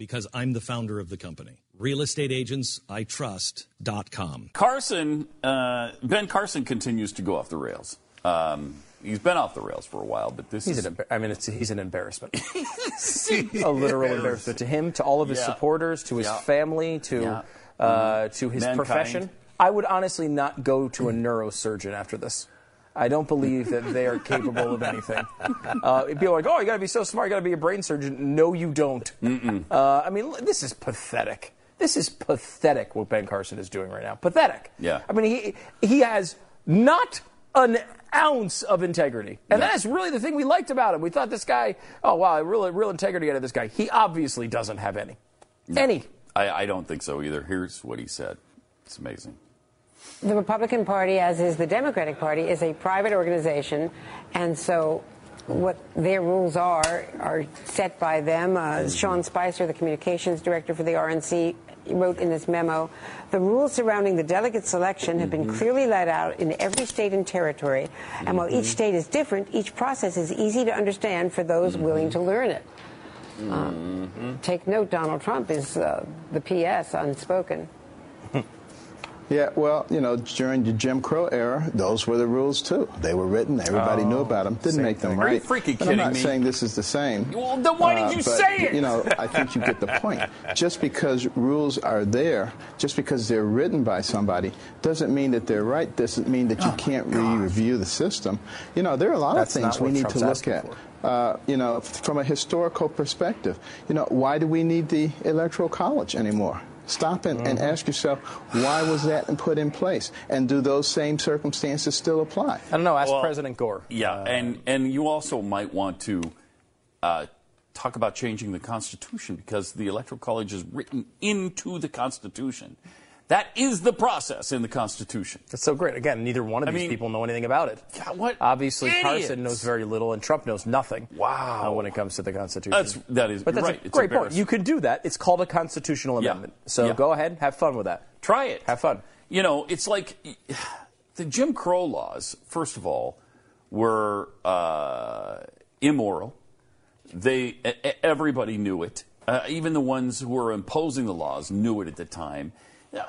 Because I'm the founder of the company. RealestateAgentsITrust.com. Carson, uh, Ben Carson continues to go off the rails. Um, he's been off the rails for a while, but this He's is. An, I mean, it's, he's an embarrassment. a literal embarrassment to him, to all of his Yeah. supporters, to his Yeah. family, to Yeah. uh, to his Mankind. profession. I would honestly not go to a neurosurgeon after this. I don't believe that they are capable of anything. Uh, people are like, "Oh, you got to be so smart. You got to be a brain surgeon." No, you don't. Uh, I mean, this is pathetic. This is pathetic what Ben Carson is doing right now. Pathetic. Yeah. I mean, he he has not an ounce of integrity, and Yeah. that's really the thing we liked about him. We thought this guy, oh wow, real real integrity out of this guy. He obviously doesn't have any. Any. I, I don't think so either. Here's what he said. It's amazing. The Republican Party, as is the Democratic Party, is a private organization, and so what their rules are are set by them. Uh, Sean Spicer, the communications director for the RNC, wrote in this memo the rules surrounding the delegate selection have been clearly laid out in every state and territory, and while each state is different, each process is easy to understand for those willing to learn it. Uh, take note, Donald Trump is uh, the PS unspoken. Yeah, well, you know, during the Jim Crow era, those were the rules too. They were written, everybody knew about them. Didn't make them thing. Are you right. freaking But kidding I'm not me? saying this is the same. Well, then why did you but, say it? You know, I think you get the point. Just because rules are there, just because they're written by somebody, doesn't mean that they're right. Doesn't mean that you can't re-review the system. You know, there are a lot That's of things we need Trump's to look at. for. Uh, you know, f- from a historical perspective, you know, why do we need the electoral college anymore? Stop and, and ask yourself, why was that put in place? And do those same circumstances still apply? I don't know. Ask Well, President Gore. Yeah, Uh, and and you also might want to uh, talk about changing the Constitution because the Electoral College is written into the Constitution. That is the process in the Constitution. That's so great. Again, neither one of I these mean- people know anything about it. Yeah, what Obviously, idiots. Carson knows very little, and Trump knows nothing. Wow. uh, when it comes to the Constitution. That's- that is- But that's right. a great point. You can do that. It's called a constitutional Yeah. amendment. So Yeah. go ahead, have fun with that. Try it. Have fun. You know, it's like the Jim Crow laws. First of all, were uh, immoral. They everybody knew it. Uh, even the ones who were imposing the laws knew it at the time.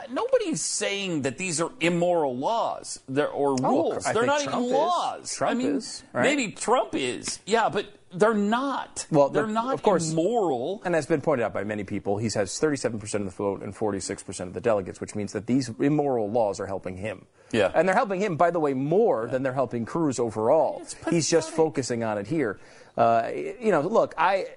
Nobody's saying that these are immoral laws or rules. Oh, they're not Trump even is. laws. Trump I mean, is, right? maybe Trump is. Yeah, but they're not. Well, they're the- not of course- immoral. And as been pointed out by many people, he has 37% of the vote and 46% of the delegates, which means that these immoral laws are helping him. Yeah. And they're helping him, by the way, more than they're helping Cruz overall. He's just focusing on it here. Uh, you know, look, I.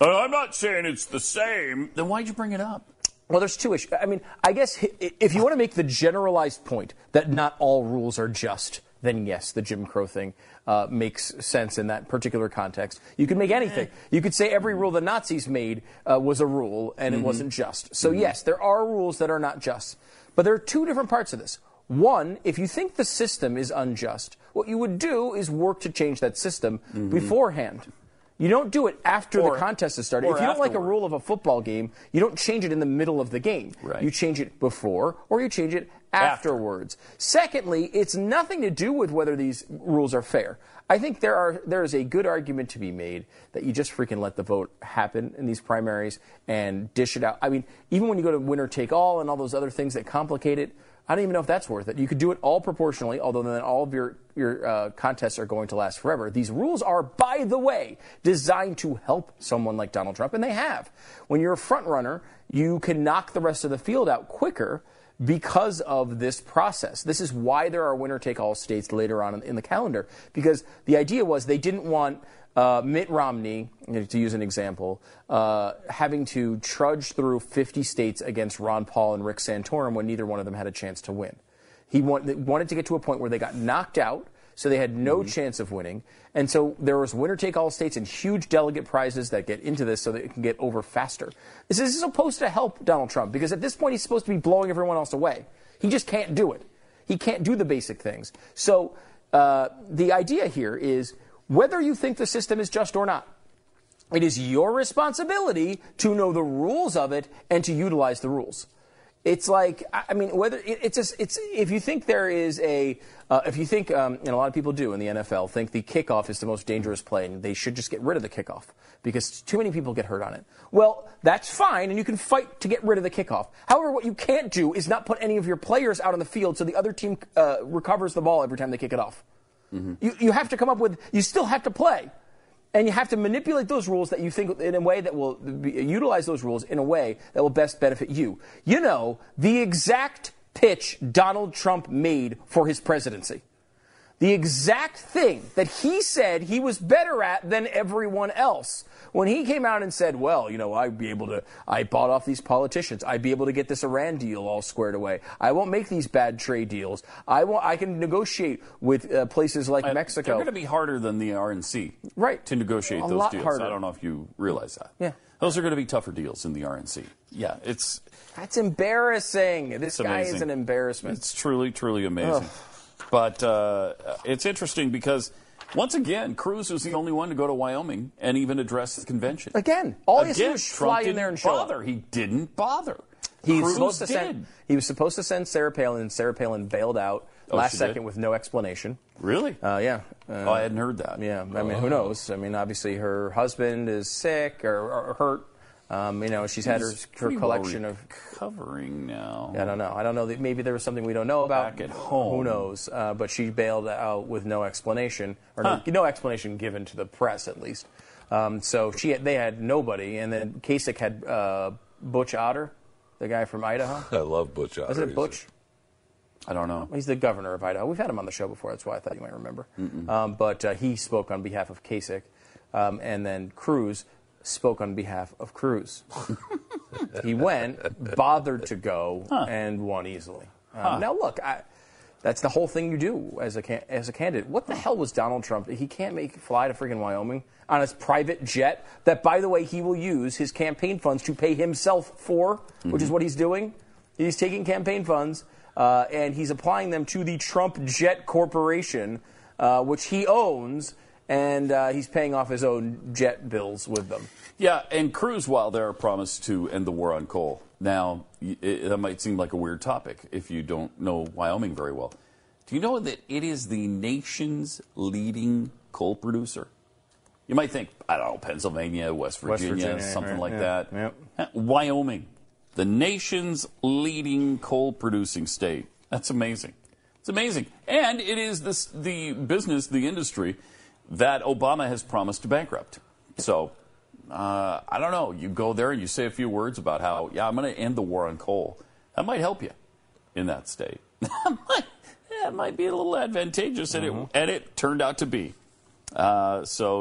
Uh, I'm not saying it's the same. Then why'd you bring it up? Well, there's two issues. I mean, I guess if you want to make the generalized point that not all rules are just, then yes, the Jim Crow thing uh, makes sense in that particular context. You could make anything. Eh. You could say every mm-hmm. rule the Nazis made uh, was a rule and it wasn't mm-hmm. just. So, mm-hmm. yes, there are rules that are not just. But there are two different parts of this. One, if you think the system is unjust, what you would do is work to change that system beforehand. You don't do it after Or- the contest has started. If you don't like a rule of a football game, you don't change it in the middle of the game. Right. You change it before or you change it After. afterwards. Secondly, it's nothing to do with whether these rules are fair. I think there are there is a good argument to be made that you just freaking let the vote happen in these primaries and dish it out. I mean, even when you go to winner take all and all those other things that complicate it, I don't even know if that's worth it. You could do it all proportionally, although then all of your your uh, contests are going to last forever. These rules are, by the way, designed to help someone like Donald Trump, and they have. When you're a front runner, you can knock the rest of the field out quicker because of this process. This is why there are winner take all states later on in, the calendar, because the idea was they didn't want uh, Mitt Romney, to use an example, uh, having to trudge through 50 states against Ron Paul and Rick Santorum when neither one of them had a chance to win. He want, wanted to get to a point where they got knocked out, so they had no chance of winning. And so there was winner take all states and huge delegate prizes that get into this so that it can get over faster. This is supposed to help Donald Trump because at this point he's supposed to be blowing everyone else away. He just can't do it. He can't do the basic things. So uh, the idea here is whether you think the system is just or not, it is your responsibility to know the rules of it and to utilize the rules. It's like I mean, whether it's just, it's if you think there is a uh, if you think um, and a lot of people do in the NFL think the kickoff is the most dangerous play and they should just get rid of the kickoff because too many people get hurt on it. Well, that's fine and you can fight to get rid of the kickoff. However, what you can't do is not put any of your players out on the field so the other team uh, recovers the ball every time they kick it off. Mm-hmm. You you have to come up with you still have to play. And you have to manipulate those rules that you think in a way that will be, utilize those rules in a way that will best benefit you. You know, the exact pitch Donald Trump made for his presidency. The exact thing that he said he was better at than everyone else when he came out and said, well, you know, I'd be able to, I bought off these politicians. I'd be able to get this Iran deal all squared away. I won't make these bad trade deals. I won't, I can negotiate with uh, places like Uh, Mexico. They're going to be harder than the RNC. Right. To negotiate A those deals. harder. I don't know if you realize that. Yeah. Those are going to be tougher deals in the RNC. Yeah, it's That's embarrassing. This guy is an embarrassment. It's truly, truly amazing. But uh, it's interesting because, once again, Cruz was the only one to go to Wyoming and even address the convention. Again, all he has to do Again, is Trump fly in there and show up. bother. He didn't bother. He was supposed to did. send. He was supposed to send Sarah Palin, and Sarah Palin bailed out Oh, last she did? second with no explanation. Really? Uh, yeah. Uh, oh, I hadn't heard that. Yeah. I mean, who knows? I mean, obviously, her husband is sick or, or hurt. Um, you know, she's had her, her pretty well collection of. covering now. I don't know. I don't know. that Maybe there was something we don't know about. Back at home. Who knows? Uh, but she bailed out with no explanation, or Huh. no, no explanation given to the press, at least. Um, so she, had, they had nobody, and then Kasich had uh, Butch Otter, the guy from Idaho. I love Butch Otter. Is it Butch? I don't know. He's the governor of Idaho. We've had him on the show before. That's why I thought you might remember. Um, but uh, he spoke on behalf of Kasich, um, and then Cruz spoke on behalf of Cruz. he went, bothered to go, and won easily. Um, Now look, I, that's the whole thing you do as a as a candidate. What the hell was Donald Trump? He can't make fly to freaking Wyoming on his private jet. That, by the way, he will use his campaign funds to pay himself for, which is what he's doing. He's taking campaign funds uh, and he's applying them to the Trump Jet Corporation, uh, which he owns, and uh, he's paying off his own jet bills with them. Yeah, and Cruz, while there, promised to end the war on coal. Now, it, that might seem like a weird topic if you don't know Wyoming very well. Do you know that it is the nation's leading coal producer? You might think, I don't know, Pennsylvania, West West Virginia, Virginia, something right, like yeah, that. yep. Uh, Wyoming, the nation's leading coal producing state. That's amazing. It's amazing. And it is this, the business, the industry that Obama has promised to bankrupt. So, uh, I don't know. You go there and you say a few words about how, yeah, I'm going to end the war on coal. That might help you in that state. that, might, that might be a little advantageous, and, it, and it turned out to be. Uh, so,